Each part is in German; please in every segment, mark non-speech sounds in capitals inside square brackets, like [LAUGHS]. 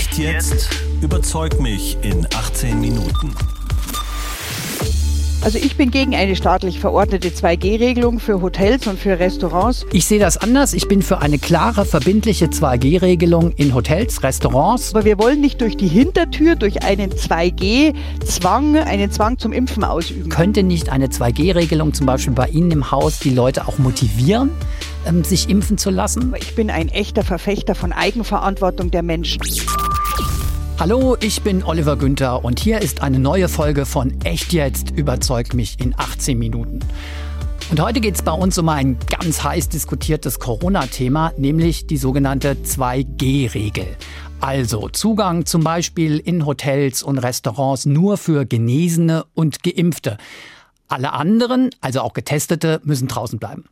Echt jetzt? Überzeug mich in 18 Minuten. Also ich bin gegen eine staatlich verordnete 2G-Regelung für Hotels und für Restaurants. Ich sehe das anders. Ich bin für eine klare, verbindliche 2G-Regelung in Hotels, Restaurants. Aber wir wollen nicht durch die Hintertür, durch einen 2G-Zwang, einen Zwang zum Impfen ausüben. Könnte nicht eine 2G-Regelung zum Beispiel bei Ihnen im Haus die Leute auch motivieren, ähm, sich impfen zu lassen? Ich bin ein echter Verfechter von Eigenverantwortung der Menschen. Hallo, ich bin Oliver Günther und hier ist eine neue Folge von Echt jetzt überzeugt mich in 18 Minuten. Und heute geht es bei uns um ein ganz heiß diskutiertes Corona-Thema, nämlich die sogenannte 2G-Regel. Also Zugang zum Beispiel in Hotels und Restaurants nur für Genesene und Geimpfte. Alle anderen, also auch Getestete, müssen draußen bleiben.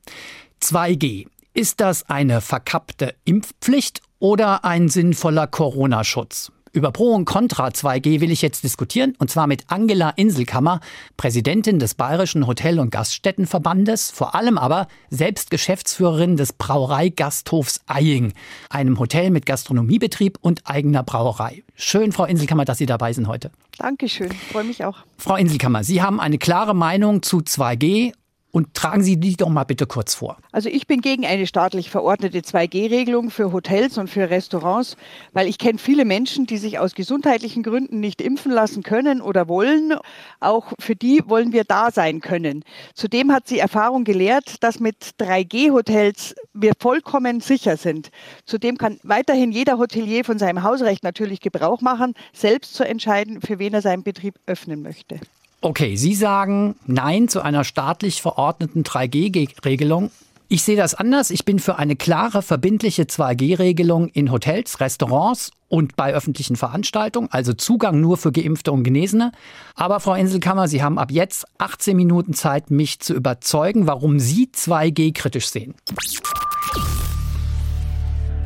2G. Ist das eine verkappte Impfpflicht oder ein sinnvoller Corona-Schutz? Über Pro und Contra 2G will ich jetzt diskutieren, und zwar mit Angela Inselkammer, Präsidentin des Bayerischen Hotel- und Gaststättenverbandes, vor allem aber selbst Geschäftsführerin des Brauereigasthofs Eying, einem Hotel mit Gastronomiebetrieb und eigener Brauerei. Schön, Frau Inselkammer, dass Sie dabei sind heute. Dankeschön, freue mich auch. Frau Inselkammer, Sie haben eine klare Meinung zu 2G und tragen Sie die doch mal bitte kurz vor. Also ich bin gegen eine staatlich verordnete 2G-Regelung für Hotels und für Restaurants, weil ich kenne viele Menschen, die sich aus gesundheitlichen Gründen nicht impfen lassen können oder wollen. Auch für die wollen wir da sein können. Zudem hat sie Erfahrung gelehrt, dass mit 3G-Hotels wir vollkommen sicher sind. Zudem kann weiterhin jeder Hotelier von seinem Hausrecht natürlich Gebrauch machen, selbst zu entscheiden, für wen er seinen Betrieb öffnen möchte. Okay, Sie sagen Nein zu einer staatlich verordneten 3G-Regelung. Ich sehe das anders. Ich bin für eine klare, verbindliche 2G-Regelung in Hotels, Restaurants und bei öffentlichen Veranstaltungen, also Zugang nur für Geimpfte und Genesene. Aber Frau Inselkammer, Sie haben ab jetzt 18 Minuten Zeit, mich zu überzeugen, warum Sie 2G kritisch sehen.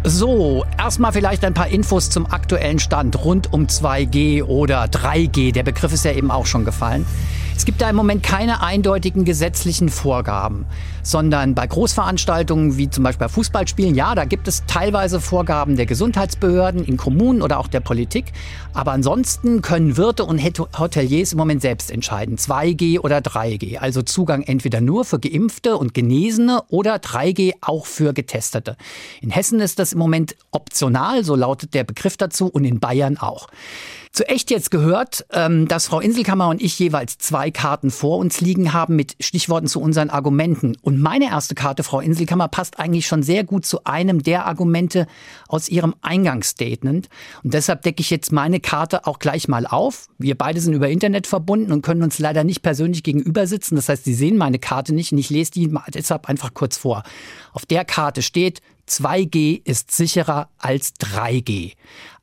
So, erstmal vielleicht ein paar Infos zum aktuellen Stand rund um 2G oder 3G. Der Begriff ist ja eben auch schon gefallen. Es gibt da im Moment keine eindeutigen gesetzlichen Vorgaben, sondern bei Großveranstaltungen wie zum Beispiel bei Fußballspielen, ja, da gibt es teilweise Vorgaben der Gesundheitsbehörden in Kommunen oder auch der Politik. Aber ansonsten können Wirte und Hoteliers im Moment selbst entscheiden, 2G oder 3G. Also Zugang entweder nur für Geimpfte und Genesene oder 3G auch für Getestete. In Hessen ist das im Moment optional, so lautet der Begriff dazu, und in Bayern auch. Zu echt jetzt gehört, ähm, dass Frau Inselkammer und ich jeweils zwei Karten vor uns liegen haben mit Stichworten zu unseren Argumenten. Und meine erste Karte, Frau Inselkammer, passt eigentlich schon sehr gut zu einem der Argumente aus Ihrem Eingangsstatement. Und deshalb decke ich jetzt meine Karte auch gleich mal auf. Wir beide sind über Internet verbunden und können uns leider nicht persönlich gegenüber sitzen. Das heißt, Sie sehen meine Karte nicht und ich lese die deshalb einfach kurz vor. Auf der Karte steht, 2G ist sicherer als 3G.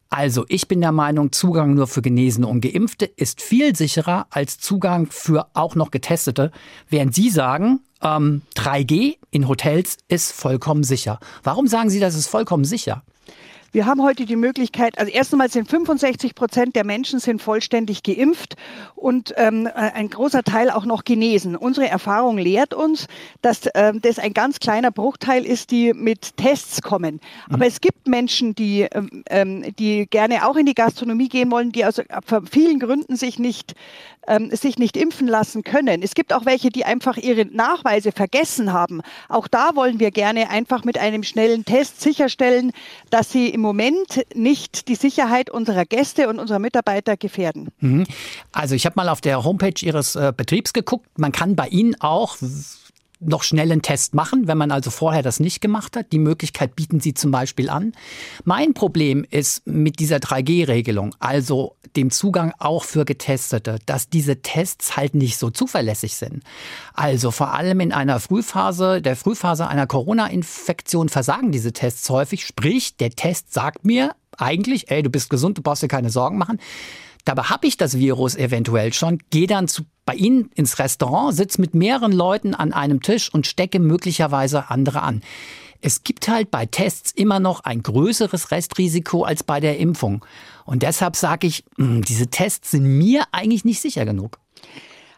Also, ich bin der Meinung, Zugang nur für Genesene und Geimpfte ist viel sicherer als Zugang für auch noch Getestete, während Sie sagen, ähm, 3G in Hotels ist vollkommen sicher. Warum sagen Sie, das ist vollkommen sicher? Wir haben heute die Möglichkeit, also erst einmal sind 65 Prozent der Menschen sind vollständig geimpft und ähm, ein großer Teil auch noch genesen. Unsere Erfahrung lehrt uns, dass ähm, das ein ganz kleiner Bruchteil ist, die mit Tests kommen. Aber mhm. es gibt Menschen, die, ähm, ähm, die gerne auch in die Gastronomie gehen wollen, die aus vielen Gründen sich nicht ähm, sich nicht impfen lassen können. Es gibt auch welche, die einfach ihre Nachweise vergessen haben. Auch da wollen wir gerne einfach mit einem schnellen Test sicherstellen, dass sie im Moment nicht die Sicherheit unserer Gäste und unserer Mitarbeiter gefährden. Mhm. Also ich habe mal auf der Homepage Ihres äh, Betriebs geguckt. Man kann bei Ihnen auch noch schnell einen Test machen, wenn man also vorher das nicht gemacht hat. Die Möglichkeit bieten Sie zum Beispiel an. Mein Problem ist mit dieser 3G-Regelung, also dem Zugang auch für Getestete, dass diese Tests halt nicht so zuverlässig sind. Also vor allem in einer Frühphase, der Frühphase einer Corona-Infektion versagen diese Tests häufig. Sprich, der Test sagt mir eigentlich, ey, du bist gesund, du brauchst dir keine Sorgen machen. Dabei habe ich das Virus eventuell schon, gehe dann zu, bei Ihnen ins Restaurant, sitze mit mehreren Leuten an einem Tisch und stecke möglicherweise andere an. Es gibt halt bei Tests immer noch ein größeres Restrisiko als bei der Impfung. Und deshalb sage ich, hm, diese Tests sind mir eigentlich nicht sicher genug.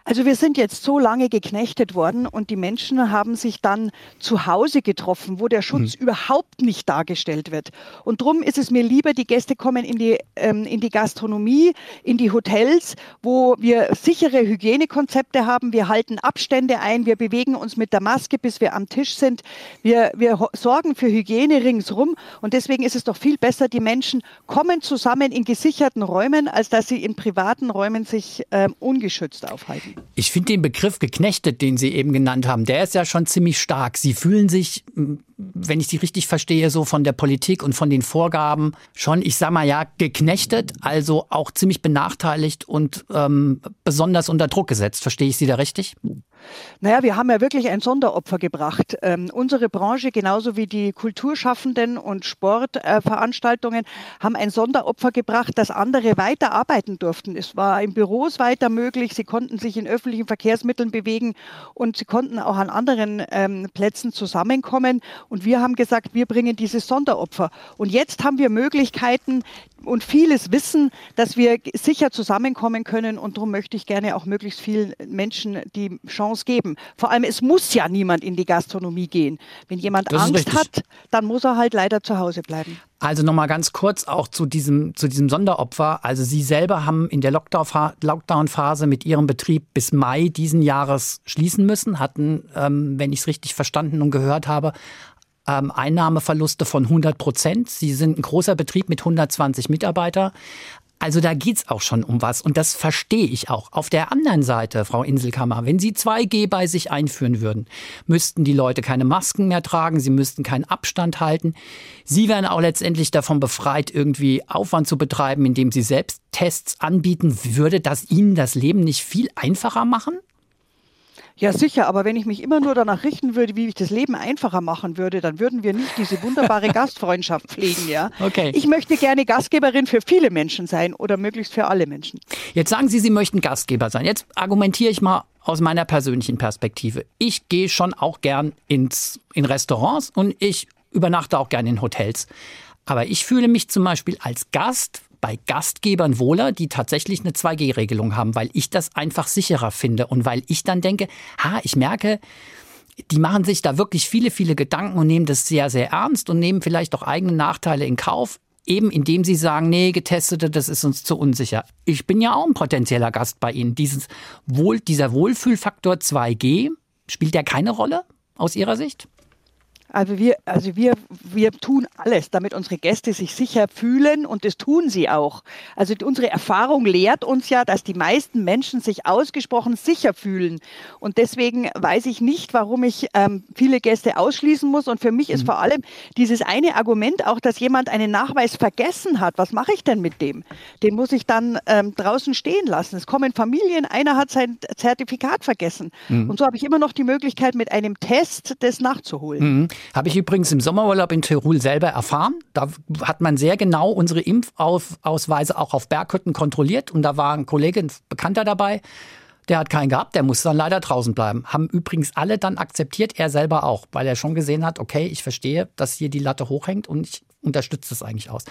Also wir sind jetzt so lange geknechtet worden und die Menschen haben sich dann zu Hause getroffen, wo der Schutz mhm. überhaupt nicht dargestellt wird. Und darum ist es mir lieber, die Gäste kommen in die, ähm, in die Gastronomie, in die Hotels, wo wir sichere Hygienekonzepte haben. Wir halten Abstände ein, wir bewegen uns mit der Maske, bis wir am Tisch sind. Wir, wir sorgen für Hygiene ringsrum. Und deswegen ist es doch viel besser, die Menschen kommen zusammen in gesicherten Räumen, als dass sie in privaten Räumen sich ähm, ungeschützt aufhalten. Ich finde den Begriff geknechtet, den Sie eben genannt haben, der ist ja schon ziemlich stark. Sie fühlen sich, wenn ich Sie richtig verstehe, so von der Politik und von den Vorgaben schon, ich sag mal ja, geknechtet, also auch ziemlich benachteiligt und ähm, besonders unter Druck gesetzt. Verstehe ich Sie da richtig? Naja, wir haben ja wirklich ein Sonderopfer gebracht. Ähm, unsere Branche, genauso wie die Kulturschaffenden und Sportveranstaltungen, äh, haben ein Sonderopfer gebracht, dass andere weiter arbeiten durften. Es war in Büros weiter möglich, sie konnten sich in öffentlichen Verkehrsmitteln bewegen und sie konnten auch an anderen ähm, Plätzen zusammenkommen. Und wir haben gesagt, wir bringen dieses Sonderopfer. Und jetzt haben wir Möglichkeiten, und vieles wissen, dass wir sicher zusammenkommen können. Und darum möchte ich gerne auch möglichst vielen Menschen die Chance geben. Vor allem, es muss ja niemand in die Gastronomie gehen. Wenn jemand das Angst hat, dann muss er halt leider zu Hause bleiben. Also nochmal ganz kurz auch zu diesem, zu diesem Sonderopfer. Also Sie selber haben in der Lockdown-Phase mit Ihrem Betrieb bis Mai diesen Jahres schließen müssen, hatten, ähm, wenn ich es richtig verstanden und gehört habe, ähm, Einnahmeverluste von 100 Prozent. Sie sind ein großer Betrieb mit 120 Mitarbeitern. Also da geht's auch schon um was und das verstehe ich auch. Auf der anderen Seite, Frau Inselkammer, wenn Sie 2G bei sich einführen würden, müssten die Leute keine Masken mehr tragen, sie müssten keinen Abstand halten. Sie wären auch letztendlich davon befreit, irgendwie Aufwand zu betreiben, indem Sie selbst Tests anbieten. Würde das Ihnen das Leben nicht viel einfacher machen? Ja, sicher, aber wenn ich mich immer nur danach richten würde, wie ich das Leben einfacher machen würde, dann würden wir nicht diese wunderbare [LAUGHS] Gastfreundschaft pflegen, ja? Okay. Ich möchte gerne Gastgeberin für viele Menschen sein oder möglichst für alle Menschen. Jetzt sagen Sie, Sie möchten Gastgeber sein. Jetzt argumentiere ich mal aus meiner persönlichen Perspektive. Ich gehe schon auch gern ins, in Restaurants und ich übernachte auch gern in Hotels. Aber ich fühle mich zum Beispiel als Gast bei Gastgebern wohler, die tatsächlich eine 2G-Regelung haben, weil ich das einfach sicherer finde und weil ich dann denke, ha, ich merke, die machen sich da wirklich viele, viele Gedanken und nehmen das sehr, sehr ernst und nehmen vielleicht auch eigene Nachteile in Kauf, eben indem sie sagen, nee, Getestete, das ist uns zu unsicher. Ich bin ja auch ein potenzieller Gast bei Ihnen. Dieses Wohl, dieser Wohlfühlfaktor 2G, spielt der keine Rolle aus Ihrer Sicht? Also wir, also wir, wir tun alles, damit unsere Gäste sich sicher fühlen und das tun sie auch. Also unsere Erfahrung lehrt uns ja, dass die meisten Menschen sich ausgesprochen sicher fühlen. Und deswegen weiß ich nicht, warum ich ähm, viele Gäste ausschließen muss. Und für mich ist mhm. vor allem dieses eine Argument auch, dass jemand einen Nachweis vergessen hat. Was mache ich denn mit dem? Den muss ich dann ähm, draußen stehen lassen. Es kommen Familien, einer hat sein Zertifikat vergessen. Mhm. Und so habe ich immer noch die Möglichkeit, mit einem Test das nachzuholen. Mhm. Habe ich übrigens im Sommerurlaub in Tirol selber erfahren. Da hat man sehr genau unsere Impfausweise auch auf Berghütten kontrolliert. Und da war ein Kollege, ein Bekannter dabei, der hat keinen gehabt, der musste dann leider draußen bleiben. Haben übrigens alle dann akzeptiert, er selber auch, weil er schon gesehen hat, okay, ich verstehe, dass hier die Latte hochhängt und ich unterstütze das eigentlich aus.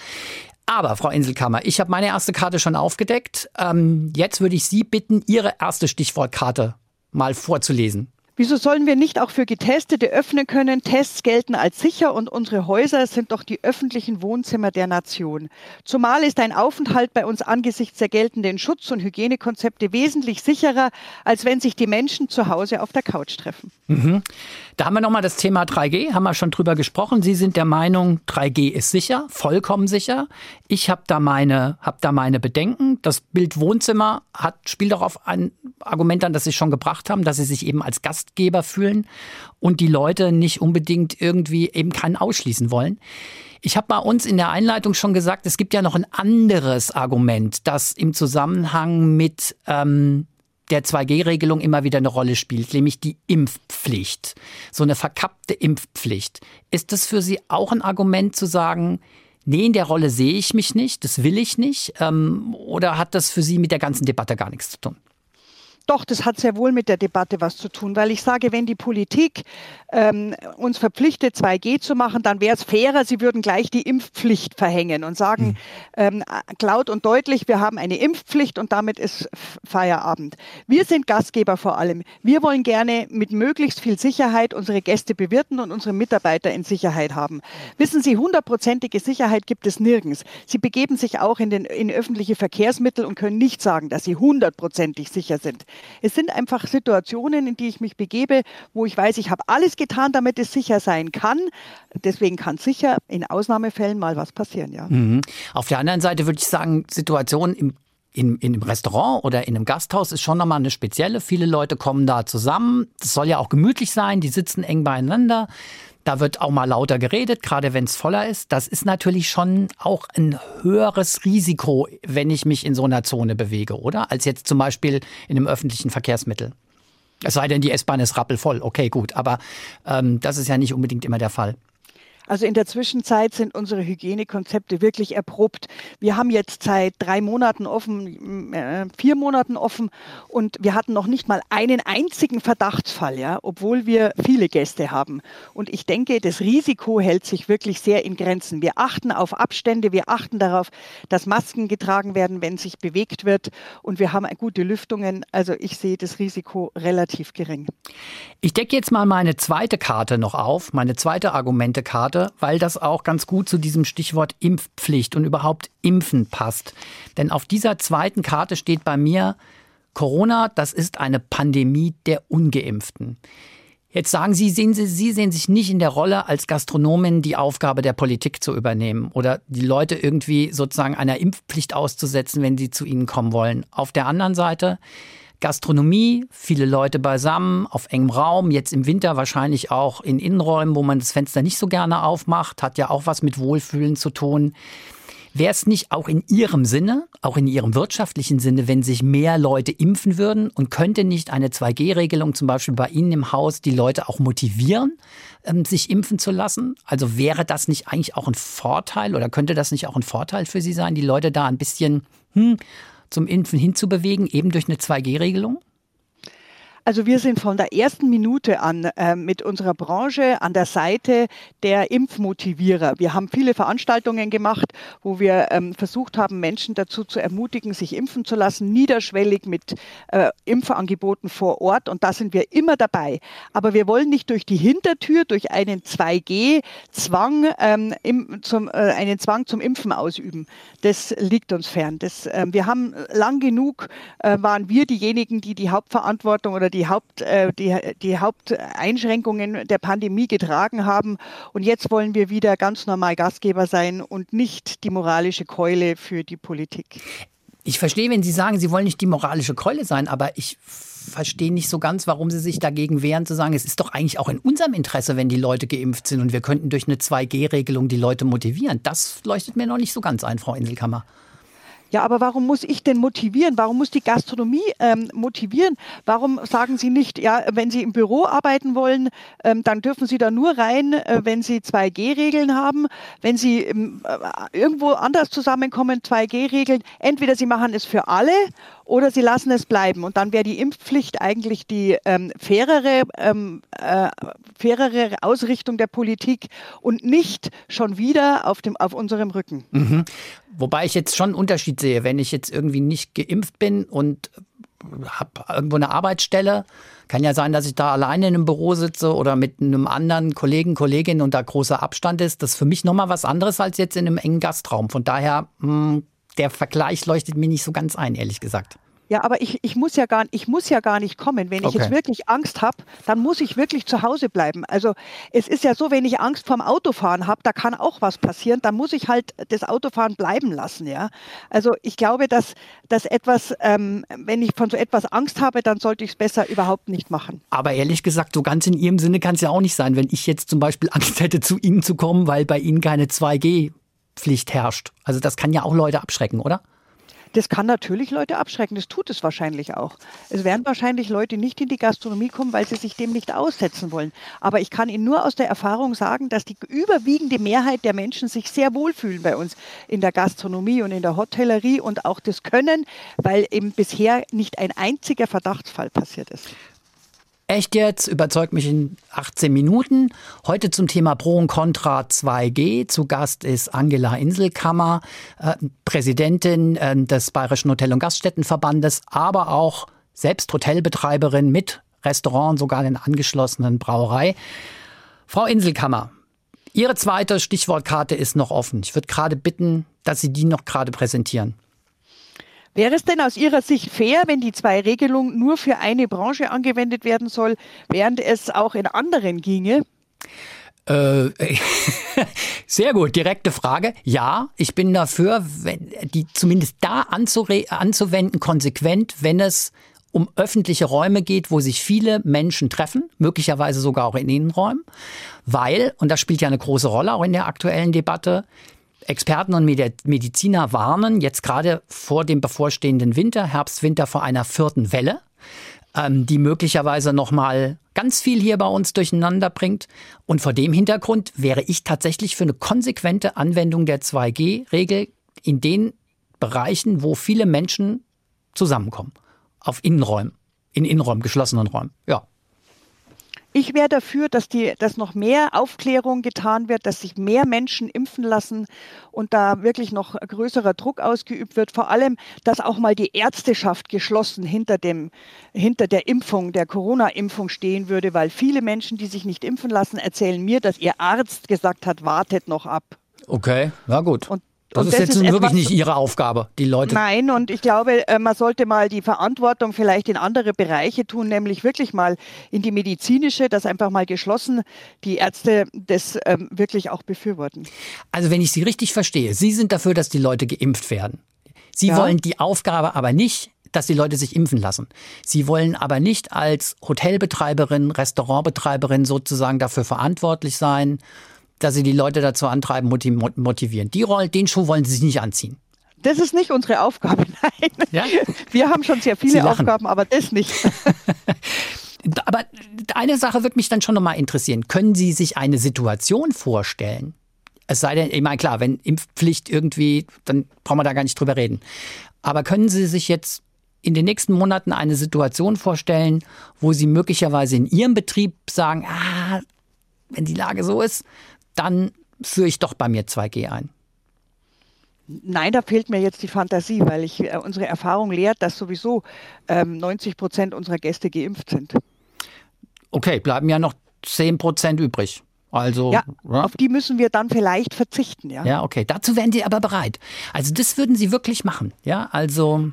Aber, Frau Inselkammer, ich habe meine erste Karte schon aufgedeckt. Ähm, jetzt würde ich Sie bitten, Ihre erste Stichwortkarte mal vorzulesen. Wieso sollen wir nicht auch für Getestete öffnen können? Tests gelten als sicher und unsere Häuser sind doch die öffentlichen Wohnzimmer der Nation. Zumal ist ein Aufenthalt bei uns angesichts der geltenden Schutz- und Hygienekonzepte wesentlich sicherer, als wenn sich die Menschen zu Hause auf der Couch treffen. Mhm. Da haben wir nochmal das Thema 3G, haben wir schon drüber gesprochen. Sie sind der Meinung, 3G ist sicher, vollkommen sicher. Ich habe da, meine, hab da meine Bedenken. Das Bild Wohnzimmer hat, spielt auch auf ein Argument an, das Sie schon gebracht haben, dass Sie sich eben als Gast Gastgeber fühlen und die Leute nicht unbedingt irgendwie eben keinen ausschließen wollen. Ich habe bei uns in der Einleitung schon gesagt, es gibt ja noch ein anderes Argument, das im Zusammenhang mit ähm, der 2G-Regelung immer wieder eine Rolle spielt, nämlich die Impfpflicht. So eine verkappte Impfpflicht. Ist das für Sie auch ein Argument zu sagen, nee, in der Rolle sehe ich mich nicht, das will ich nicht? Ähm, oder hat das für Sie mit der ganzen Debatte gar nichts zu tun? Doch, das hat sehr wohl mit der Debatte was zu tun, weil ich sage, wenn die Politik ähm, uns verpflichtet, 2G zu machen, dann wäre es fairer, sie würden gleich die Impfpflicht verhängen und sagen, mhm. ähm, laut und deutlich, wir haben eine Impfpflicht und damit ist Feierabend. Wir sind Gastgeber vor allem. Wir wollen gerne mit möglichst viel Sicherheit unsere Gäste bewirten und unsere Mitarbeiter in Sicherheit haben. Wissen Sie, hundertprozentige Sicherheit gibt es nirgends. Sie begeben sich auch in, den, in öffentliche Verkehrsmittel und können nicht sagen, dass sie hundertprozentig sicher sind. Es sind einfach Situationen, in die ich mich begebe, wo ich weiß, ich habe alles getan, damit es sicher sein kann. Deswegen kann sicher in Ausnahmefällen mal was passieren, ja. Mhm. Auf der anderen Seite würde ich sagen, Situationen im in, in einem Restaurant oder in einem Gasthaus ist schon nochmal eine spezielle. Viele Leute kommen da zusammen. Das soll ja auch gemütlich sein. Die sitzen eng beieinander. Da wird auch mal lauter geredet, gerade wenn es voller ist. Das ist natürlich schon auch ein höheres Risiko, wenn ich mich in so einer Zone bewege, oder? Als jetzt zum Beispiel in einem öffentlichen Verkehrsmittel. Es sei denn, die S-Bahn ist rappelvoll. Okay, gut. Aber ähm, das ist ja nicht unbedingt immer der Fall. Also in der Zwischenzeit sind unsere Hygienekonzepte wirklich erprobt. Wir haben jetzt seit drei Monaten offen, äh, vier Monaten offen und wir hatten noch nicht mal einen einzigen Verdachtsfall, ja, obwohl wir viele Gäste haben. Und ich denke, das Risiko hält sich wirklich sehr in Grenzen. Wir achten auf Abstände, wir achten darauf, dass Masken getragen werden, wenn sich bewegt wird und wir haben gute Lüftungen. Also ich sehe das Risiko relativ gering. Ich decke jetzt mal meine zweite Karte noch auf, meine zweite Argumentekarte weil das auch ganz gut zu diesem Stichwort Impfpflicht und überhaupt Impfen passt. Denn auf dieser zweiten Karte steht bei mir, Corona, das ist eine Pandemie der Ungeimpften. Jetzt sagen Sie, sehen Sie, Sie sehen sich nicht in der Rolle als Gastronomin die Aufgabe der Politik zu übernehmen oder die Leute irgendwie sozusagen einer Impfpflicht auszusetzen, wenn sie zu Ihnen kommen wollen. Auf der anderen Seite, Gastronomie, viele Leute beisammen, auf engem Raum, jetzt im Winter wahrscheinlich auch in Innenräumen, wo man das Fenster nicht so gerne aufmacht, hat ja auch was mit Wohlfühlen zu tun. Wäre es nicht auch in Ihrem Sinne, auch in Ihrem wirtschaftlichen Sinne, wenn sich mehr Leute impfen würden und könnte nicht eine 2G-Regelung zum Beispiel bei Ihnen im Haus die Leute auch motivieren, ähm, sich impfen zu lassen? Also wäre das nicht eigentlich auch ein Vorteil oder könnte das nicht auch ein Vorteil für Sie sein, die Leute da ein bisschen hm, zum Impfen hinzubewegen, eben durch eine 2G-Regelung? Also wir sind von der ersten Minute an äh, mit unserer Branche an der Seite der Impfmotivierer. Wir haben viele Veranstaltungen gemacht, wo wir ähm, versucht haben, Menschen dazu zu ermutigen, sich impfen zu lassen, niederschwellig mit äh, Impfangeboten vor Ort. Und da sind wir immer dabei. Aber wir wollen nicht durch die Hintertür, durch einen 2G-Zwang, ähm, zum, äh, einen Zwang zum Impfen ausüben. Das liegt uns fern. Das, ähm, wir haben lang genug, äh, waren wir diejenigen, die die Hauptverantwortung oder die, Haupt, äh, die, die Haupteinschränkungen der Pandemie getragen haben. Und jetzt wollen wir wieder ganz normal Gastgeber sein und nicht die moralische Keule für die Politik. Ich verstehe, wenn Sie sagen, Sie wollen nicht die moralische Keule sein, aber ich verstehe nicht so ganz, warum Sie sich dagegen wehren, zu sagen, es ist doch eigentlich auch in unserem Interesse, wenn die Leute geimpft sind und wir könnten durch eine 2G-Regelung die Leute motivieren. Das leuchtet mir noch nicht so ganz ein, Frau Inselkammer. Ja, aber warum muss ich denn motivieren? Warum muss die Gastronomie ähm, motivieren? Warum sagen Sie nicht, ja, wenn Sie im Büro arbeiten wollen, ähm, dann dürfen Sie da nur rein, äh, wenn Sie 2G-Regeln haben. Wenn Sie ähm, äh, irgendwo anders zusammenkommen, 2G-Regeln, entweder Sie machen es für alle oder Sie lassen es bleiben. Und dann wäre die Impfpflicht eigentlich die ähm, fairere, ähm, äh, fairere Ausrichtung der Politik und nicht schon wieder auf, dem, auf unserem Rücken. Mhm. Wobei ich jetzt schon einen Unterschied sehe, wenn ich jetzt irgendwie nicht geimpft bin und habe irgendwo eine Arbeitsstelle, kann ja sein, dass ich da alleine in einem Büro sitze oder mit einem anderen Kollegen, Kollegin und da großer Abstand ist. Das ist für mich nochmal was anderes als jetzt in einem engen Gastraum. Von daher, mh, hm, der Vergleich leuchtet mir nicht so ganz ein, ehrlich gesagt. Ja, aber ich, ich, muss ja gar, ich muss ja gar nicht kommen. Wenn ich jetzt wirklich Angst habe, dann muss ich wirklich zu Hause bleiben. Also es ist ja so, wenn ich Angst vorm Autofahren habe, da kann auch was passieren, dann muss ich halt das Autofahren bleiben lassen. Ja? Also ich glaube, dass, dass etwas, ähm, wenn ich von so etwas Angst habe, dann sollte ich es besser überhaupt nicht machen. Aber ehrlich gesagt, so ganz in Ihrem Sinne kann es ja auch nicht sein, wenn ich jetzt zum Beispiel [LAUGHS] Angst hätte, zu Ihnen zu kommen, weil bei Ihnen keine 2G Pflicht herrscht. Also das kann ja auch Leute abschrecken, oder? Das kann natürlich Leute abschrecken. Das tut es wahrscheinlich auch. Es werden wahrscheinlich Leute nicht in die Gastronomie kommen, weil sie sich dem nicht aussetzen wollen. Aber ich kann Ihnen nur aus der Erfahrung sagen, dass die überwiegende Mehrheit der Menschen sich sehr wohlfühlen bei uns in der Gastronomie und in der Hotellerie und auch das können, weil eben bisher nicht ein einziger Verdachtsfall passiert ist. Echt jetzt? Überzeugt mich in 18 Minuten. Heute zum Thema Pro und Contra 2G. Zu Gast ist Angela Inselkammer, äh, Präsidentin äh, des Bayerischen Hotel- und Gaststättenverbandes, aber auch selbst Hotelbetreiberin mit Restaurant, sogar in angeschlossenen Brauerei. Frau Inselkammer, Ihre zweite Stichwortkarte ist noch offen. Ich würde gerade bitten, dass Sie die noch gerade präsentieren. Wäre es denn aus Ihrer Sicht fair, wenn die zwei Regelungen nur für eine Branche angewendet werden soll, während es auch in anderen ginge? Äh, [LAUGHS] sehr gut, direkte Frage. Ja, ich bin dafür, wenn, die zumindest da anzuwenden, konsequent, wenn es um öffentliche Räume geht, wo sich viele Menschen treffen, möglicherweise sogar auch in Innenräumen, weil, und das spielt ja eine große Rolle auch in der aktuellen Debatte, Experten und Mediziner warnen jetzt gerade vor dem bevorstehenden Winter, Herbst, Winter vor einer vierten Welle, ähm, die möglicherweise nochmal ganz viel hier bei uns durcheinander bringt. Und vor dem Hintergrund wäre ich tatsächlich für eine konsequente Anwendung der 2G-Regel in den Bereichen, wo viele Menschen zusammenkommen. Auf Innenräumen, in Innenräumen, geschlossenen Räumen. Ja. Ich wäre dafür, dass, die, dass noch mehr Aufklärung getan wird, dass sich mehr Menschen impfen lassen und da wirklich noch größerer Druck ausgeübt wird. Vor allem, dass auch mal die Ärzteschaft geschlossen hinter, dem, hinter der Impfung, der Corona-Impfung stehen würde, weil viele Menschen, die sich nicht impfen lassen, erzählen mir, dass ihr Arzt gesagt hat, wartet noch ab. Okay, na gut. Und das, ist das jetzt ist wirklich etwas, nicht Ihre Aufgabe, die Leute. Nein, und ich glaube, äh, man sollte mal die Verantwortung vielleicht in andere Bereiche tun, nämlich wirklich mal in die medizinische, dass einfach mal geschlossen die Ärzte das ähm, wirklich auch befürworten. Also wenn ich Sie richtig verstehe, Sie sind dafür, dass die Leute geimpft werden. Sie ja. wollen die Aufgabe aber nicht, dass die Leute sich impfen lassen. Sie wollen aber nicht als Hotelbetreiberin, Restaurantbetreiberin sozusagen dafür verantwortlich sein, dass sie die Leute dazu antreiben, motivieren. Die Rolle, den Schuh wollen sie sich nicht anziehen. Das ist nicht unsere Aufgabe, [LAUGHS] nein. Ja? Wir haben schon sehr viele Aufgaben, aber das nicht. [LAUGHS] aber eine Sache wird mich dann schon nochmal interessieren. Können Sie sich eine Situation vorstellen? Es sei denn, ich meine, klar, wenn Impfpflicht irgendwie, dann brauchen wir da gar nicht drüber reden. Aber können Sie sich jetzt in den nächsten Monaten eine Situation vorstellen, wo Sie möglicherweise in Ihrem Betrieb sagen, ah, wenn die Lage so ist, dann führe ich doch bei mir 2G ein. Nein, da fehlt mir jetzt die Fantasie, weil ich, äh, unsere Erfahrung lehrt, dass sowieso ähm, 90 Prozent unserer Gäste geimpft sind. Okay, bleiben ja noch 10 Prozent übrig. Also, ja, ja, auf die müssen wir dann vielleicht verzichten, ja. Ja, okay. Dazu wären Sie aber bereit. Also, das würden Sie wirklich machen, ja? Also.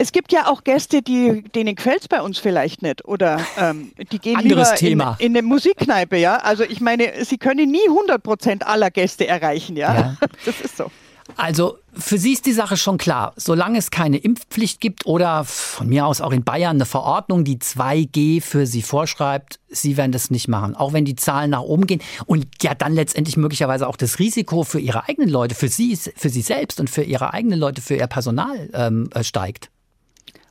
Es gibt ja auch Gäste, die, denen gefällt es bei uns vielleicht nicht oder ähm, die gehen Anderes lieber Thema. In, in eine Musikkneipe, ja. Also ich meine, sie können nie 100 Prozent aller Gäste erreichen, ja. ja. [LAUGHS] Das ist so. Also für Sie ist die Sache schon klar. Solange es keine Impfpflicht gibt oder von mir aus auch in Bayern eine Verordnung, die 2G für Sie vorschreibt, Sie werden das nicht machen. Auch wenn die Zahlen nach oben gehen und ja dann letztendlich möglicherweise auch das Risiko für Ihre eigenen Leute, für Sie, für Sie selbst und für Ihre eigenen Leute, für Ihr Personal ähm, äh, steigt.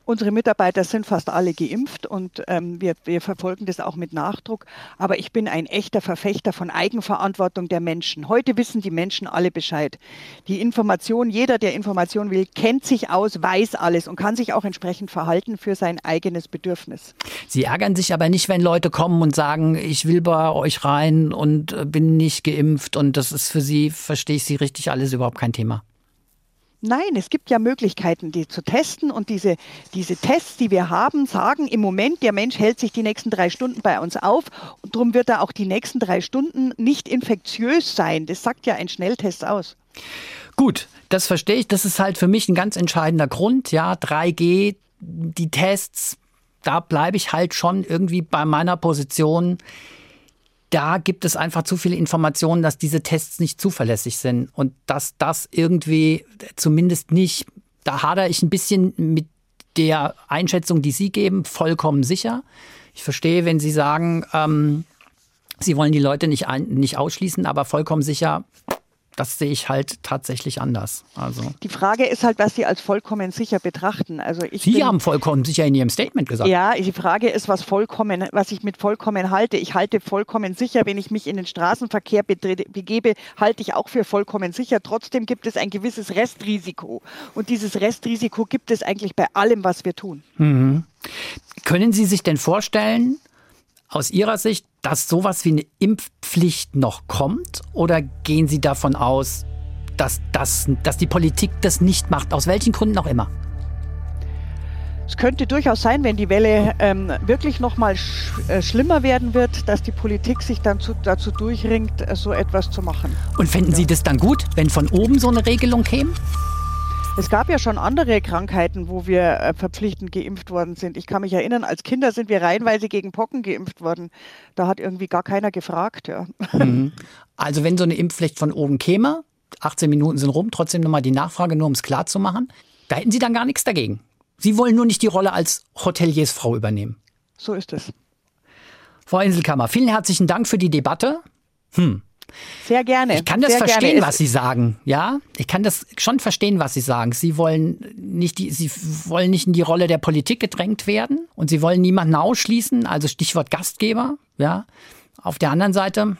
Unsere Mitarbeiter sind fast alle geimpft und ähm, wir, wir verfolgen das auch mit Nachdruck. Aber ich bin ein echter Verfechter von Eigenverantwortung der Menschen. Heute wissen die Menschen alle Bescheid. Die Information, jeder, der Information will, kennt sich aus, weiß alles und kann sich auch entsprechend verhalten für sein eigenes Bedürfnis. Sie ärgern sich aber nicht, wenn Leute kommen und sagen, ich will bei euch rein und äh, bin nicht geimpft und das ist für Sie, verstehe ich Sie richtig, alles überhaupt kein Thema. Nein, es gibt ja Möglichkeiten, die zu testen und diese, diese Tests, die wir haben, sagen im Moment, der Mensch hält sich die nächsten drei Stunden bei uns auf und darum wird er auch die nächsten drei Stunden nicht infektiös sein. Das sagt ja ein Schnelltest aus. Gut, das verstehe ich. Das ist halt für mich ein ganz entscheidender Grund. Ja, 3G, die Tests, da bleibe ich halt schon irgendwie bei meiner Position da gibt es einfach zu viele Informationen, dass diese Tests nicht zuverlässig sind und dass das irgendwie zumindest nicht, da hadere ich ein bisschen mit der Einschätzung, die Sie geben, vollkommen sicher. Ich verstehe, wenn Sie sagen, ähm, Sie wollen die Leute nicht, ein, nicht ausschließen, aber vollkommen sicher das sehe ich halt tatsächlich anders. Also die Frage ist halt, was Sie als vollkommen sicher betrachten. Also ich Sie bin, haben vollkommen sicher in Ihrem Statement gesagt. Ja, die Frage ist, was vollkommen, was ich mit vollkommen halte. Ich halte vollkommen sicher, wenn ich mich in den Straßenverkehr begebe, halte ich auch für vollkommen sicher. Trotzdem gibt es ein gewisses Restrisiko. Und dieses Restrisiko gibt es eigentlich bei allem, was wir tun. Mhm. Können Sie sich denn vorstellen, aus Ihrer Sicht, dass sowas wie eine Impfpflicht noch kommt? Oder gehen Sie davon aus, dass, das, dass die Politik das nicht macht, aus welchen Gründen auch immer? Es könnte durchaus sein, wenn die Welle ähm, wirklich noch mal sch äh, schlimmer werden wird, dass die Politik sich dann zu, dazu durchringt, äh, so etwas zu machen. Und finden ja. Sie das dann gut, wenn von oben so eine Regelung käme? Es gab ja schon andere Krankheiten, wo wir äh, verpflichtend geimpft worden sind. Ich kann mich erinnern, als Kinder sind wir reihenweise gegen Pocken geimpft worden. Da hat irgendwie gar keiner gefragt. Ja. Mhm. [LAUGHS] Also wenn so eine Impfpflicht von oben käme, 18 Minuten sind rum, trotzdem nochmal die Nachfrage, nur um es klar zu machen, da hätten Sie dann gar nichts dagegen. Sie wollen nur nicht die Rolle als Hoteliersfrau übernehmen. So ist es. Frau Inselkammer, vielen herzlichen Dank für die Debatte. Hm. Sehr gerne. Ich kann das Sehr verstehen, gerne. was Sie sagen. Ja, ich kann das schon verstehen, was Sie sagen. Sie wollen nicht die, Sie wollen nicht in die Rolle der Politik gedrängt werden und Sie wollen niemanden ausschließen. Also Stichwort Gastgeber. Ja. Auf der anderen Seite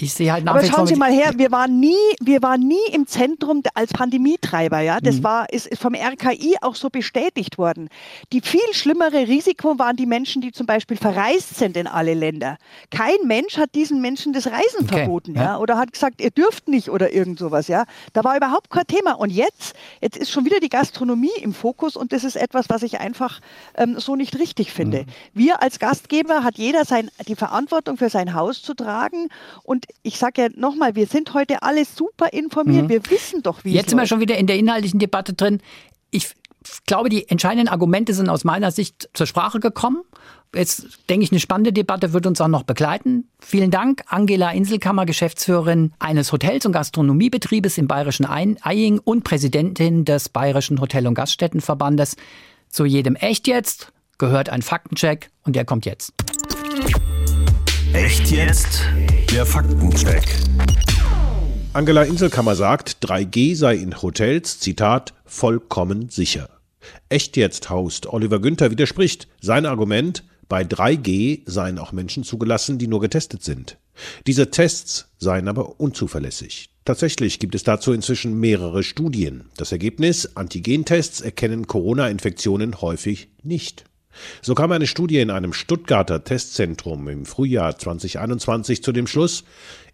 ich sehe halt nach Aber schauen Sie mal her, wir waren nie, wir waren nie im Zentrum als Pandemietreiber, ja. Das mhm. war, ist vom RKI auch so bestätigt worden. Die viel schlimmere Risiko waren die Menschen, die zum Beispiel verreist sind in alle Länder. Kein Mensch hat diesen Menschen das Reisen okay. verboten, ja. ja. Oder hat gesagt, ihr dürft nicht oder irgend sowas, ja. Da war überhaupt kein Thema. Und jetzt, jetzt ist schon wieder die Gastronomie im Fokus und das ist etwas, was ich einfach ähm, so nicht richtig finde. Mhm. Wir als Gastgeber hat jeder sein, die Verantwortung für sein Haus zu tragen und ich sage ja nochmal, wir sind heute alle super informiert. Mhm. Wir wissen doch, wie Jetzt sind wir schon wieder in der inhaltlichen Debatte drin. Ich glaube, die entscheidenden Argumente sind aus meiner Sicht zur Sprache gekommen. Jetzt denke ich, eine spannende Debatte wird uns auch noch begleiten. Vielen Dank, Angela Inselkammer, Geschäftsführerin eines Hotels- und Gastronomiebetriebes im bayerischen Eying und Präsidentin des Bayerischen Hotel- und Gaststättenverbandes. Zu jedem Echt jetzt gehört ein Faktencheck und der kommt jetzt. Echt jetzt? Der Faktencheck. Angela Inselkammer sagt, 3G sei in Hotels, Zitat, vollkommen sicher. Echt jetzt Host Oliver Günther widerspricht. Sein Argument, bei 3G seien auch Menschen zugelassen, die nur getestet sind. Diese Tests seien aber unzuverlässig. Tatsächlich gibt es dazu inzwischen mehrere Studien. Das Ergebnis, Antigentests erkennen Corona-Infektionen häufig nicht. So kam eine Studie in einem Stuttgarter Testzentrum im Frühjahr 2021 zu dem Schluss,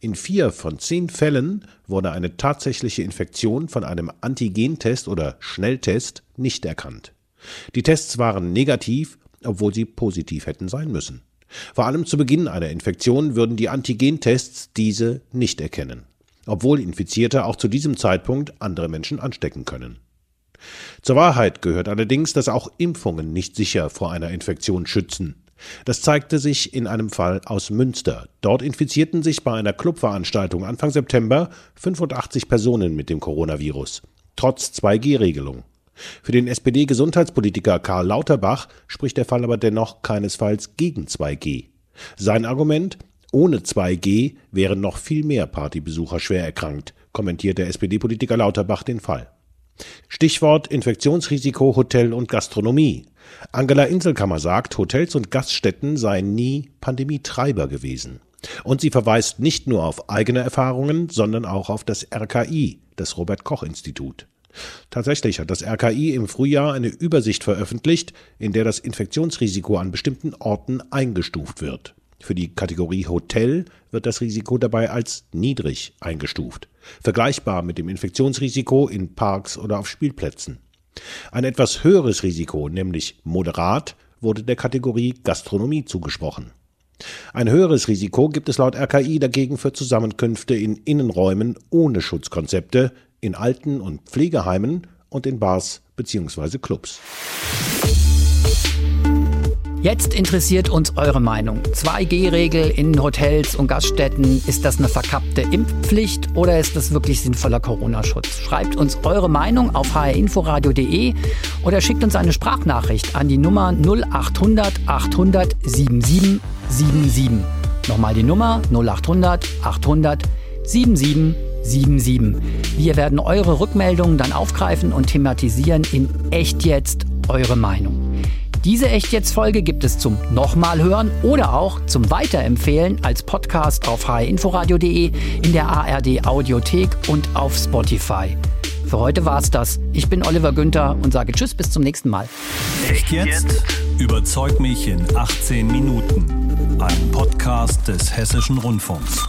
in vier von zehn Fällen wurde eine tatsächliche Infektion von einem Antigentest oder Schnelltest nicht erkannt. Die Tests waren negativ, obwohl sie positiv hätten sein müssen. Vor allem zu Beginn einer Infektion würden die Antigentests diese nicht erkennen, obwohl Infizierte auch zu diesem Zeitpunkt andere Menschen anstecken können. Zur Wahrheit gehört allerdings, dass auch Impfungen nicht sicher vor einer Infektion schützen. Das zeigte sich in einem Fall aus Münster. Dort infizierten sich bei einer Clubveranstaltung Anfang September 85 Personen mit dem Coronavirus, trotz 2G-Regelung. Für den SPD-Gesundheitspolitiker Karl Lauterbach spricht der Fall aber dennoch keinesfalls gegen 2G. Sein Argument, ohne 2G wären noch viel mehr Partybesucher schwer erkrankt, kommentiert der SPD-Politiker Lauterbach den Fall. Stichwort Infektionsrisiko Hotel und Gastronomie. Angela Inselkammer sagt, Hotels und Gaststätten seien nie Pandemietreiber gewesen. Und sie verweist nicht nur auf eigene Erfahrungen, sondern auch auf das RKI, das Robert Koch Institut. Tatsächlich hat das RKI im Frühjahr eine Übersicht veröffentlicht, in der das Infektionsrisiko an bestimmten Orten eingestuft wird. Für die Kategorie Hotel wird das Risiko dabei als niedrig eingestuft, vergleichbar mit dem Infektionsrisiko in Parks oder auf Spielplätzen. Ein etwas höheres Risiko, nämlich moderat, wurde der Kategorie Gastronomie zugesprochen. Ein höheres Risiko gibt es laut RKI dagegen für Zusammenkünfte in Innenräumen ohne Schutzkonzepte, in Alten- und Pflegeheimen und in Bars bzw. Clubs. Jetzt interessiert uns eure Meinung. 2G-Regel in Hotels und Gaststätten, ist das eine verkappte Impfpflicht oder ist das wirklich sinnvoller Corona-Schutz? Schreibt uns eure Meinung auf hrinforadio.de oder schickt uns eine Sprachnachricht an die Nummer 0800 800 7777. Nochmal die Nummer 0800 800 7777. 77. Wir werden eure Rückmeldungen dann aufgreifen und thematisieren in Echt jetzt eure Meinung. Diese Echt jetzt Folge gibt es zum nochmal hören oder auch zum Weiterempfehlen als Podcast auf hinforadio.de, in der ARD Audiothek und auf Spotify. Für heute war's das. Ich bin Oliver Günther und sage Tschüss bis zum nächsten Mal. Echt jetzt? Überzeug mich in 18 Minuten. Ein Podcast des Hessischen Rundfunks.